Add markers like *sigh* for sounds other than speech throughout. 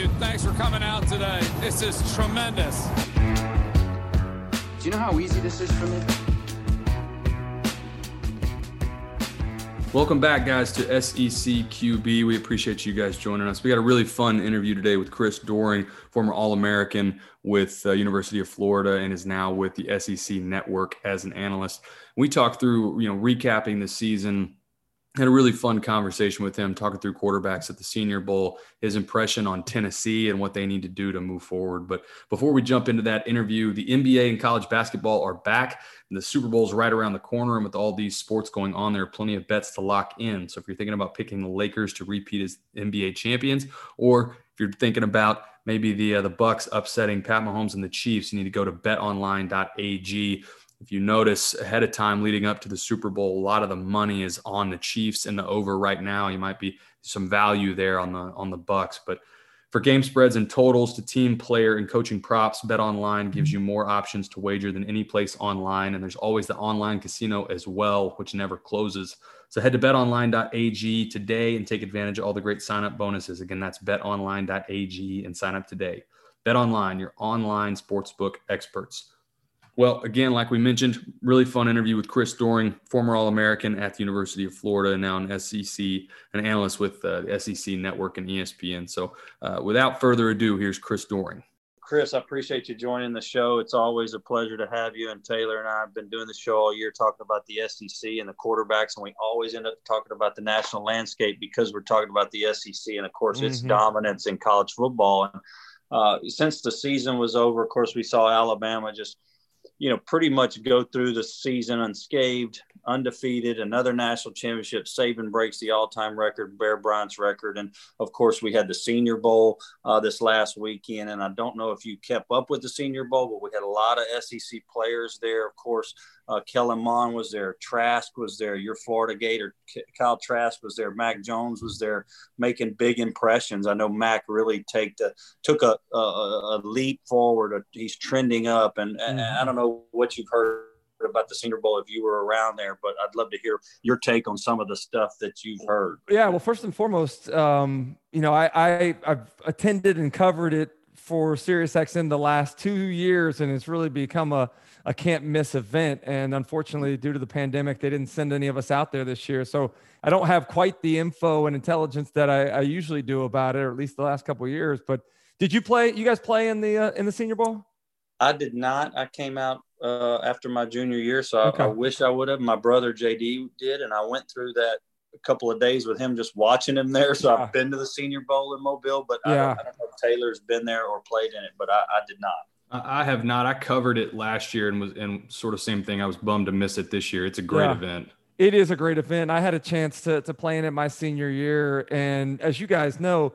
Thank you. Thanks for coming out today. This is tremendous. Do you know how easy this is for me? Welcome back, guys, to SEC QB. We appreciate you guys joining us. We got a really fun interview today with Chris Doering, former All American with uh, University of Florida, and is now with the SEC Network as an analyst. We talked through, you know, recapping the season, had a really fun conversation with him talking through quarterbacks at the senior bowl his impression on tennessee and what they need to do to move forward. But before we jump into that interview the nba and college basketball are back and the super bowl is right around the corner and with all these sports going on there are plenty of bets to lock in. So if you're thinking about picking the lakers to repeat as nba champions or if you're thinking about maybe the uh, the bucks upsetting pat mahomes and the chiefs you need to go to betonline.ag if you notice ahead of time leading up to the Super Bowl, a lot of the money is on the Chiefs and the over right now. You might be some value there on the on the Bucks, but for game spreads and totals to team player and coaching props, Bet Online gives you more options to wager than any place online, and there's always the online casino as well, which never closes. So head to betonline.ag today and take advantage of all the great sign up bonuses. Again, that's betonline.ag and sign up today. Bet Online, your online sportsbook experts. Well, again, like we mentioned, really fun interview with Chris Doering, former All American at the University of Florida, and now an SEC, an analyst with uh, the SEC Network and ESPN. So, uh, without further ado, here's Chris Doering. Chris, I appreciate you joining the show. It's always a pleasure to have you. And Taylor and I have been doing the show all year talking about the SEC and the quarterbacks, and we always end up talking about the national landscape because we're talking about the SEC and, of course, mm-hmm. its dominance in college football. And uh, since the season was over, of course, we saw Alabama just – you know, pretty much go through the season unscathed, undefeated, another national championship. Saban breaks the all-time record, Bear Bryant's record, and of course we had the Senior Bowl uh, this last weekend. And I don't know if you kept up with the Senior Bowl, but we had a lot of SEC players there. Of course, uh, Kellen Mond was there. Trask was there. Your Florida Gator, Kyle Trask was there. Mac Jones was there, making big impressions. I know Mac really take the, took a, a, a leap forward. He's trending up, and, mm-hmm. and I don't know what you've heard about the Senior Bowl if you were around there, but I'd love to hear your take on some of the stuff that you've heard. Yeah, well, first and foremost, um, you know, I, I I've attended and covered it for SiriusXM the last two years, and it's really become a a can't miss event. And unfortunately, due to the pandemic, they didn't send any of us out there this year. So I don't have quite the info and intelligence that I, I usually do about it, or at least the last couple of years. But did you play? You guys play in the uh, in the Senior Bowl? I did not. I came out uh, after my junior year, so okay. I, I, wish I would have. My brother JD did, and I went through that a couple of days with him, just watching him there. So yeah. I've been to the Senior Bowl in Mobile, but yeah. I, don't, I, don't, know if Taylor's been there or played in it, but I, I did not. I have not. I covered it last year and was and sort of same thing. I was bummed to miss it this year. It's a great yeah, event. It is a great event. I had a chance to to play in it my senior year, and as you guys know,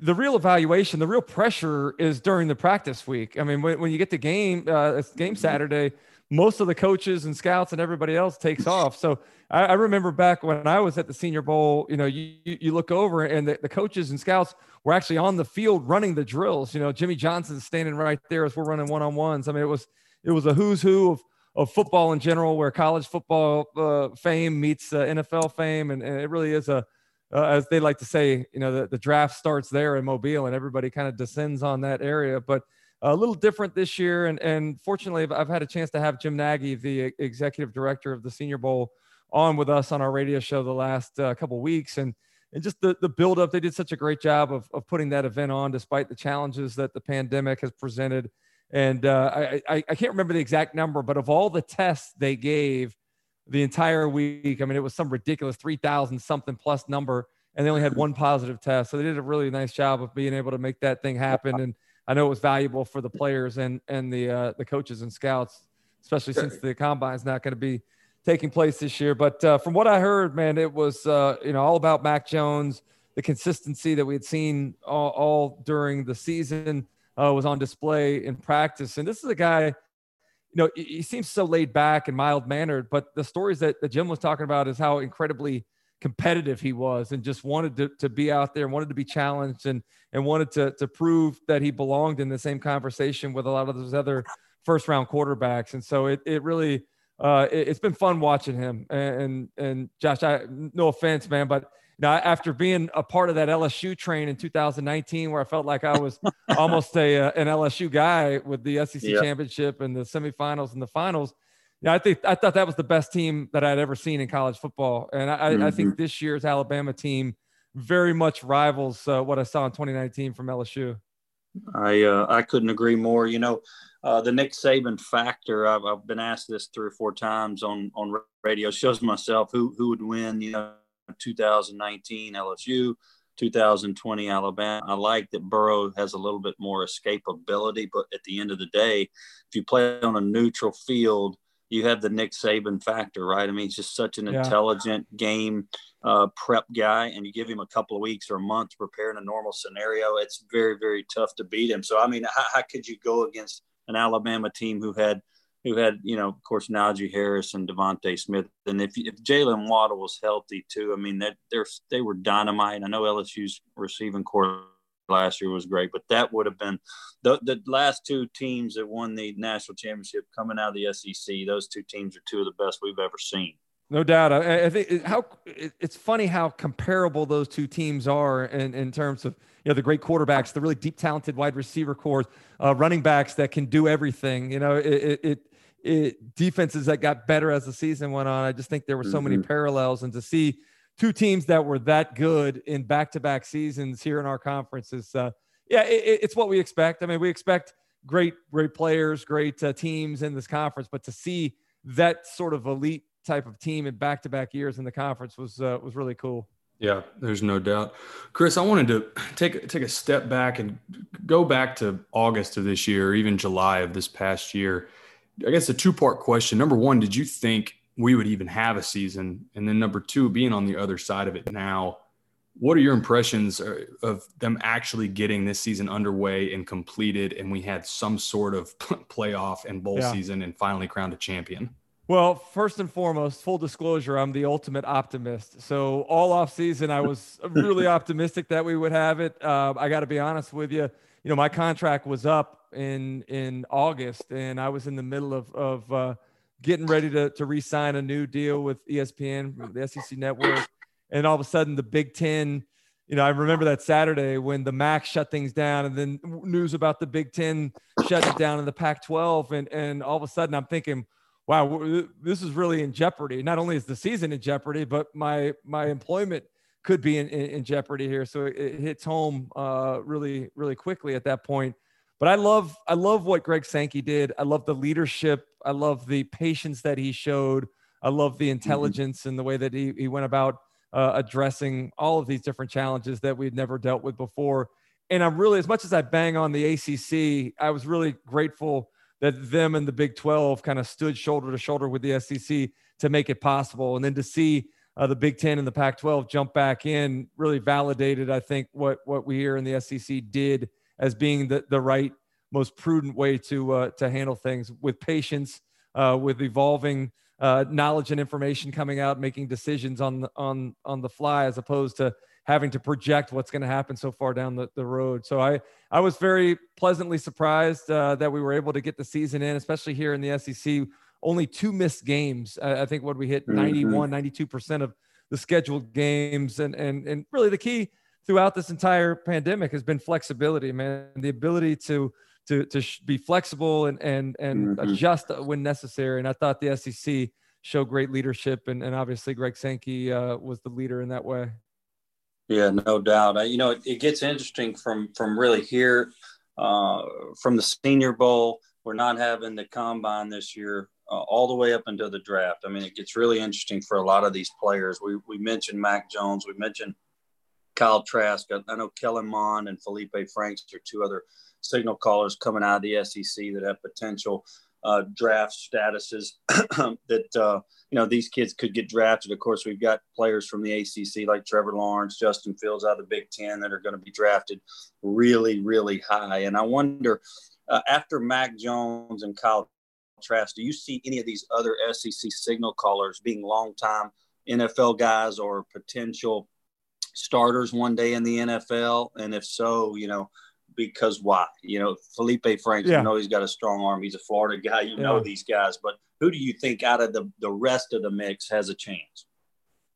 the real evaluation, the real pressure is during the practice week. I mean, when, when you get to game uh, game Saturday, most of the coaches and scouts and everybody else takes off. So I, I, remember back when I was at the Senior Bowl, you know, you, you look over and the, the coaches and scouts were actually on the field running the drills. You know, Jimmy Johnson's standing right there as we're running one on ones. I mean, it was it was a who's who of of football in general, where college football uh, fame meets uh, NFL fame, and, and, it really is a uh, as they like to say, you know, the, the draft starts there in Mobile, and everybody kind of descends on that area, but a little different this year. And, and fortunately, I've had a chance to have Jim Nagy, the executive director of the Senior Bowl, on with us on our radio show the last uh, couple weeks and and just the the build up they did such a great job of, of putting that event on despite the challenges that the pandemic has presented and uh, I, I, I can't remember the exact number but of all the tests they gave the entire week i mean it was some ridiculous 3000 something plus number and they only had one positive test so they did a really nice job of being able to make that thing happen and i know it was valuable for the players and and the uh, the coaches and scouts especially since the combine is not going to be taking place this year. But uh, from what I heard, man, it was uh, you know all about Mac Jones. The consistency that we had seen all, all during the season uh, was on display in practice. And this is a guy, you know, he, he seems so laid back and mild mannered. But the stories that, that Jim was talking about is how incredibly competitive he was and just wanted to, to be out there, wanted to be challenged, and and wanted to to prove that he belonged in the same conversation with a lot of those other first round quarterbacks. And so it it really uh, it, has been fun watching him. And and Josh, I no offense, man, but now after being a part of that LSU train in 2019, where I felt like I was *laughs* almost a uh, an LSU guy with the SEC championship and the semifinals and the finals. Yeah, I think I thought that was the best team that I'd ever seen in college football, and I, mm-hmm. I think mm-hmm. this year's Alabama team very much rivals uh, what I saw in 2019 from LSU. I uh, I couldn't agree more. You know, uh, the Nick Saban factor. I've, I've been asked this three or four times on on radio. Shows myself who who would win. You know, 2019 LSU, 2020 Alabama. I like that Burrow has a little bit more escapability, but at the end of the day, if you play on a neutral field, you have the Nick Saban factor, right? I mean, he's just such an yeah. intelligent game uh, prep guy, and you give him a couple of weeks or a month to prepare in a normal scenario, it's very, very tough to beat him. So, I mean, how, how could you go against an Alabama team who had who had, you know, of course, Najee Harris and DeVonta Smith. And if, if Jaylen Waddle was healthy too, I mean, that they're, they were dynamite. I know LSU's receiving corps last year was great, but that would have been the, the last two teams that won the national championship coming out of the SEC. Those two teams are two of the best we've ever seen. No doubt. I, I think how it's funny how comparable those two teams are in, in terms of you know the great quarterbacks, the really deep, talented wide receiver cores, uh, running backs that can do everything. You know, it, it, it, defenses that got better as the season went on. I just think there were so mm-hmm. many parallels, and to see two teams that were that good in back-to-back seasons here in our conference is, uh, yeah, it, it's what we expect. I mean, we expect great, great players, great uh, teams in this conference, but to see that sort of elite type of team in back-to-back years in the conference was uh, was really cool. Yeah, there's no doubt. Chris, I wanted to take take a step back and go back to August of this year, or even July of this past year. I guess a two part question. Number one, did you think we would even have a season? And then number two, being on the other side of it now, what are your impressions of them actually getting this season underway and completed, and we had some sort of *laughs* playoff and bowl yeah. season and finally crowned a champion? Well, first and foremost, full disclosure, I'm the ultimate optimist. So all off season, I was *laughs* really optimistic that we would have it. Uh, I got to be honest with you. You know, my contract was up in in August, and I was in the middle of of uh, getting ready to to re-sign a new deal with ESPN, the SEC network, and all of a sudden the Big Ten. You know, I remember that Saturday when the MAC shut things down, and then news about the Big Ten shutting down in the Pac-12, and and all of a sudden I'm thinking wow, this is really in jeopardy. Not only is the season in jeopardy, but my my employment could be in, in, in jeopardy here. So it, it hits home uh, really really quickly at that point. But I love I love what Greg Sankey did. I love the leadership. I love the patience that he showed. I love the mm-hmm. intelligence mm-hmm. and the way that he, he went about uh, addressing all of these different challenges that we'd never dealt with before. And I'm really, as much as I bang on the ACC, I was really grateful that them and the Big 12 kind of stood shoulder to shoulder with the SEC to make it possible. And then to see uh, the Big 10 and the Pac 12 jump back in really validated, I think, what, what we here in the SEC did as being the, the right, most prudent way to, uh, to handle things with patience, uh, with evolving uh, knowledge and information coming out, making decisions on the, on, on the fly, as opposed to having to project what's going to happen so far down the, the road. So I, I was very pleasantly surprised uh, that we were able to get the season in, especially here in the SEC. Only two missed games. I think what we hit mm-hmm. 91, 92% of the scheduled games. And, and, and really the key throughout this entire pandemic has been flexibility, man, the ability to, to, to be flexible and, and, and mm-hmm. adjust when necessary. And I thought the SEC showed great leadership and, and obviously Greg Sankey uh, was the leader in that way. Yeah, no doubt. I, you know, it, it, gets interesting from from really here uh, from the Senior Bowl. We're not having the combine this year, uh, all the way up until the draft. I mean, it gets really interesting for a lot of these players. We we mentioned Mac Jones. We mentioned Kyle Trask. I, I know Kellen Mond and Felipe Franks are two other signal callers coming out of the SEC that have potential. uh, draft statuses *clears throat* that uh, you know these kids could get drafted. Of course, we've got players from the ACC like Trevor Lawrence, Justin Fields out of the Big Ten that are going to be drafted really, really high. And I wonder uh, after Mac Jones and Kyle Trask, do you see any of these other SEC signal callers being longtime NFL guys or potential starters one day in the NFL? And if so, you know, because why? You know, Felipe Franks, yeah. you know he's got a strong arm. He's a Florida guy. You yeah. know these guys. But who do you think out of the, the rest of the mix has a chance?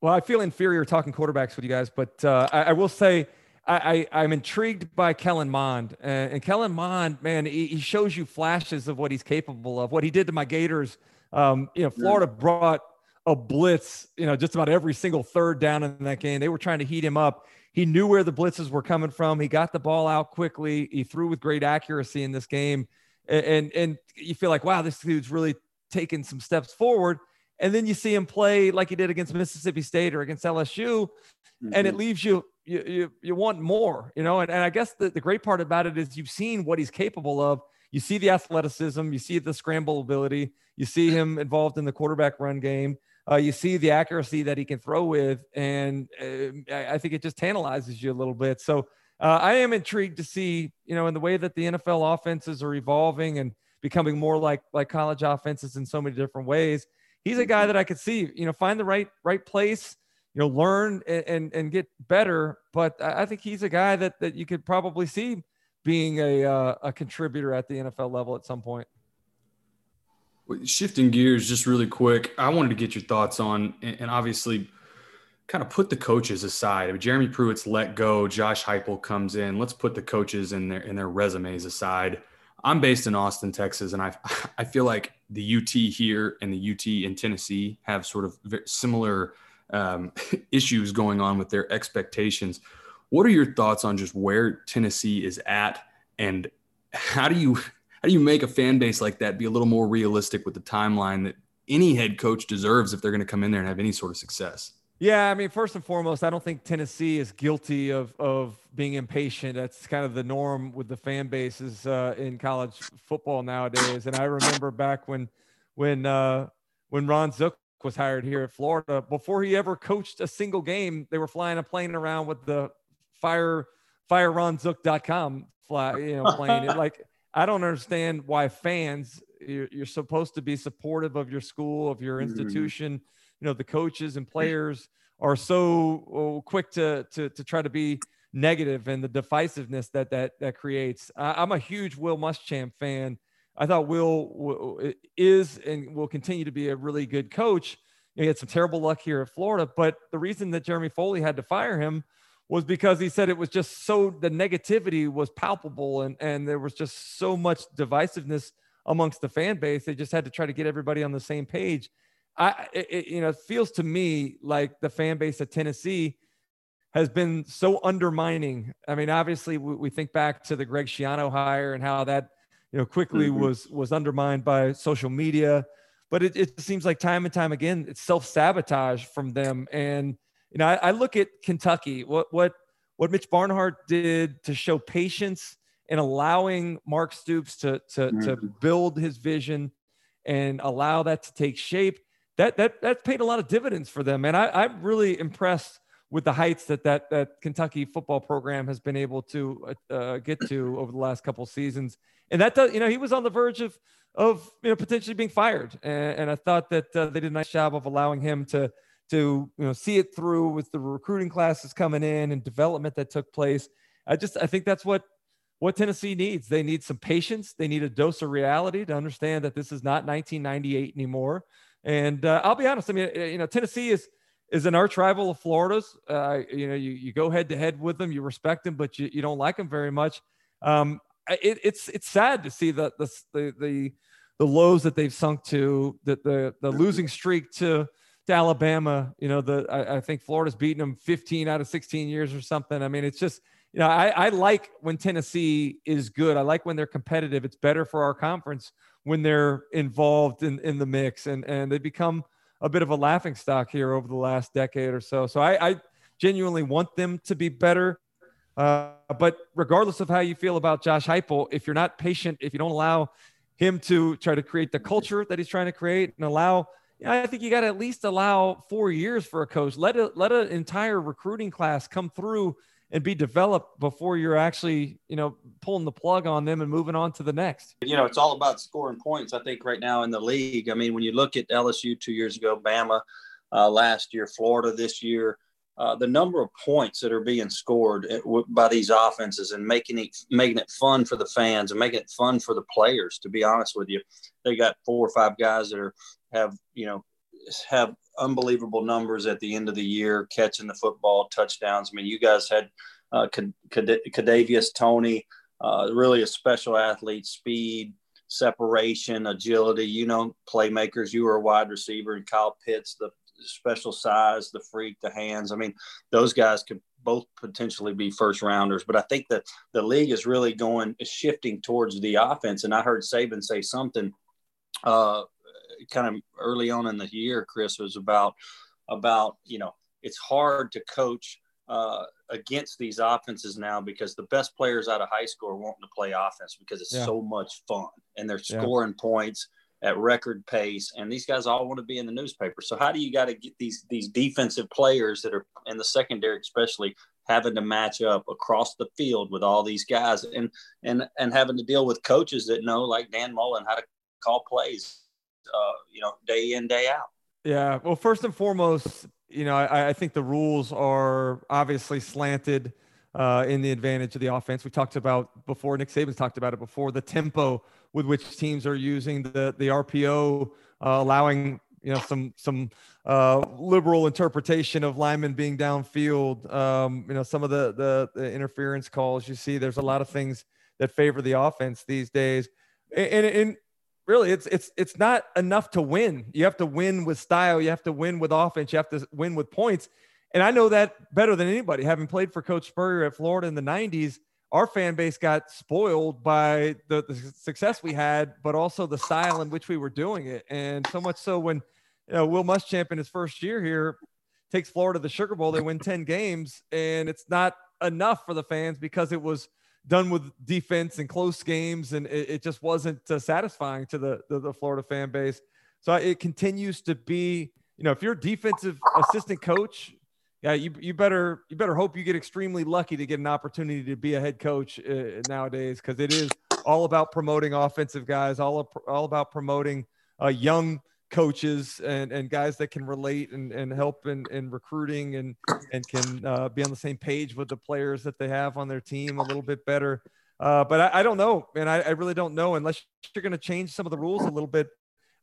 Well, I feel inferior talking quarterbacks with you guys, but uh, I, I, will say I, I, am intrigued by Kellen Mond. And, and Kellen Mond, man, he, he, shows you flashes of what he's capable of, what he did to my Gators. Um, you know, Florida brought a blitz, you know, just about every single third down in that game. They were trying to heat him up. He knew where the blitzes were coming from. He got the ball out quickly. He threw with great accuracy in this game. And, and, and you feel like, wow, this dude's really taken some steps forward. And then you see him play like he did against Mississippi State or against LSU, mm-hmm. and it mm-hmm. leaves you you, you, you want more, you know. And, and I guess the, the great part about it is you've seen what he's capable of. You see the athleticism, you see the scramble ability, you see him involved in the quarterback run game uh, you see the accuracy that he can throw with, and uh, I think it just tantalizes you a little bit. So uh, I am intrigued to see, you know, in the way that the NFL offenses are evolving and becoming more like like college offenses in so many different ways. He's a guy mm-hmm. that I could see, you know, find the right right place, you know, learn and and, and get better. But I think he's a guy that that you could probably see being a uh, a contributor at the NFL level at some point. Shifting gears just really quick, I wanted to get your thoughts on, and obviously kind of put the coaches aside. Jeremy Pruitt's let go, Josh Heupel comes in. Let's put the coaches in their in their resumes aside. I'm based in Austin, Texas, and I *laughs* I feel like the UT here and the UT in Tennessee have sort of similar um, *laughs* issues going on with their expectations. What are your thoughts on just where Tennessee is at, and how do you how do you make a fan base like that be a little more realistic with the timeline that any head coach deserves if they're going to come in there and have any sort of success? Yeah, I mean, first and foremost, I don't think Tennessee is guilty of of being impatient. That's kind of the norm with the fan bases uh, in college football nowadays. And I remember back when when uh, when Ron Zook was hired here at Florida, before he ever coached a single game, they were flying a plane around with the fire fireronzook.com fly, you know, plane. it like I don't understand why fans you're, you're, supposed to be supportive of your school, of your mm-hmm. institution. Mm. You know, the coaches and players are so oh, quick to to to try to be negative and the divisiveness that that that creates. I, am a huge Will Muschamp fan. I thought Will is and will continue to be a really good coach. He had some terrible luck here at Florida, but the reason that Jeremy Foley had to fire him was because he said it was just so the negativity was palpable and and there was just so much divisiveness amongst the fan base. They just had to try to get everybody on the same page. I it, you know it feels to me like the fan base of Tennessee has been so undermining. I mean, obviously we, we think back to the Greg Schiano hire and how that you know quickly mm-hmm. was was undermined by social media. But it, it seems like time and time again it's self sabotage from them and you know, I, I look at Kentucky, what what what Mitch Barnhart did to show patience and allowing Mark Stoops to to, mm-hmm. to build his vision and allow that to take shape. That that that paid a lot of dividends for them, and I, I'm really impressed with the heights that that that Kentucky football program has been able to uh, uh get to over the last couple seasons. And that does, you know, he was on the verge of of you know potentially being fired, and, and I thought that uh, they did a nice job of allowing him to to you know see it through with the recruiting classes coming in and development that took place. I just I think that's what what Tennessee needs. They need some patience. They need a dose of reality to understand that this is not 1998 anymore. And uh, I'll be honest. I mean, you know, Tennessee is is an arch rival of Florida's. Uh, you know, you, you go head to head with them, you respect them, but you, you don't like them very much. Um, it, it's it's sad to see the the the the, the lows that they've sunk to, that the the losing streak to to Alabama. You know, the I, I, think Florida's beaten them 15 out of 16 years or something. I mean, it's just you know, I, I like when Tennessee is good. I like when they're competitive. It's better for our conference when they're involved in, in the mix and, and they become a bit of a laughing stock here over the last decade or so. So I, I genuinely want them to be better. Uh, but regardless of how you feel about Josh Heupel, if you're not patient, if you don't allow him to try to create the culture that he's trying to create and allow. I think you got to at least allow four years for a coach. Let a let an entire recruiting class come through and be developed before you're actually, you know, pulling the plug on them and moving on to the next. You know, it's all about scoring points. I think right now in the league. I mean, when you look at LSU two years ago, Bama uh, last year, Florida this year, uh, the number of points that are being scored by these offenses and making it making it fun for the fans and making it fun for the players. To be honest with you, they got four or five guys that are have you know have unbelievable numbers at the end of the year catching the football touchdowns. I mean, you guys had uh, Kadarius Toney, uh, really a special athlete, speed, separation, agility. You know, playmakers. You were a wide receiver, and Kyle Pitts, the special size, the freak, the hands. I mean, those guys could both potentially be first rounders. But I think that the league is really going shifting towards the offense. And I heard Saban say something uh, kind of early on in the year, Chris, was about about you know it's hard to coach uh, against these offenses now because the best players out of high school are wanting to play offense because it's yeah. so much fun and they're scoring yeah. points at record pace, and these guys all want to be in the newspaper. So how do you got to get these these defensive players that are in the secondary, especially having to match up across the field with all these guys, and and and having to deal with coaches that know, like Dan Mullen, how to call plays, uh, you know, day in day out. Yeah. Well, first and foremost, you know, I, I think the rules are obviously slanted. Uh, in the advantage of the offense. We talked about before, Nick Saban's talked about it before, the tempo with which teams are using the the RPO, uh, allowing you know some some uh, liberal interpretation of linemen being downfield. Um, you know some of the, the, the interference calls you see. There's a lot of things that favor the offense these days, and, and, and really it's it's it's not enough to win. You have to win with style. You have to win with offense. You have to win with points. And I know that better than anybody, having played for Coach Spurrier at Florida in the 90s our fan base got spoiled by the, the, success we had, but also the style in which we were doing it. And so much so when you know, Will Muschamp in his first year here takes Florida to the Sugar Bowl, they win 10 games, and it's not enough for the fans because it was done with defense and close games, and it, it just wasn't uh, satisfying to the, the, the Florida fan base. So it continues to be, you know, if you're a defensive assistant coach yeah, you, you better you better hope you get extremely lucky to get an opportunity to be a head coach uh, nowadays because it is all about promoting offensive guys, all all about promoting uh, young coaches and, and guys that can relate and, and help in, in recruiting and and can uh, be on the same page with the players that they have on their team a little bit better. Uh, but I, I, don't know, and I, I really don't know unless you're going to change some of the rules a little bit.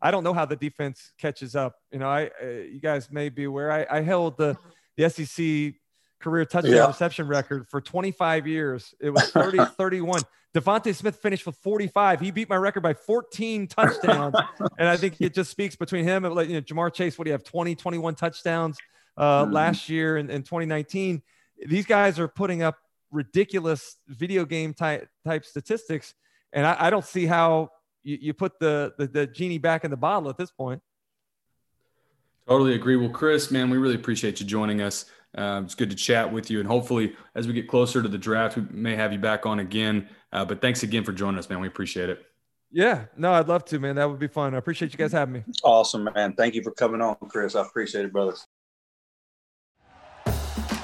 I don't know how the defense catches up. You know, I uh, you guys may be aware. I, I held the the SEC career touchdown yeah. reception record for 25 years. It was *laughs* 30, 31. DeVonta Smith finished with 45. He beat my record by 14 touchdowns. *laughs* and I think it just speaks between him and you know, Ja'Marr Chase. What do you have? 20, 21 touchdowns uh, mm-hmm. last year in, in 2019. These guys are putting up ridiculous video game type, type statistics. And I, I don't see how you, you put the, the, the genie back in the bottle at this point. Totally agree. Well, Chris, man, we really appreciate you joining us. Uh, it's good to chat with you, and hopefully, as we get closer to the draft, we may have you back on again. Uh, but thanks again for joining us, man. We appreciate it. Yeah, no, I'd love to, man. That would be fun. I appreciate you guys having me. Awesome, man. Thank you for coming on, Chris. I appreciate it, brothers.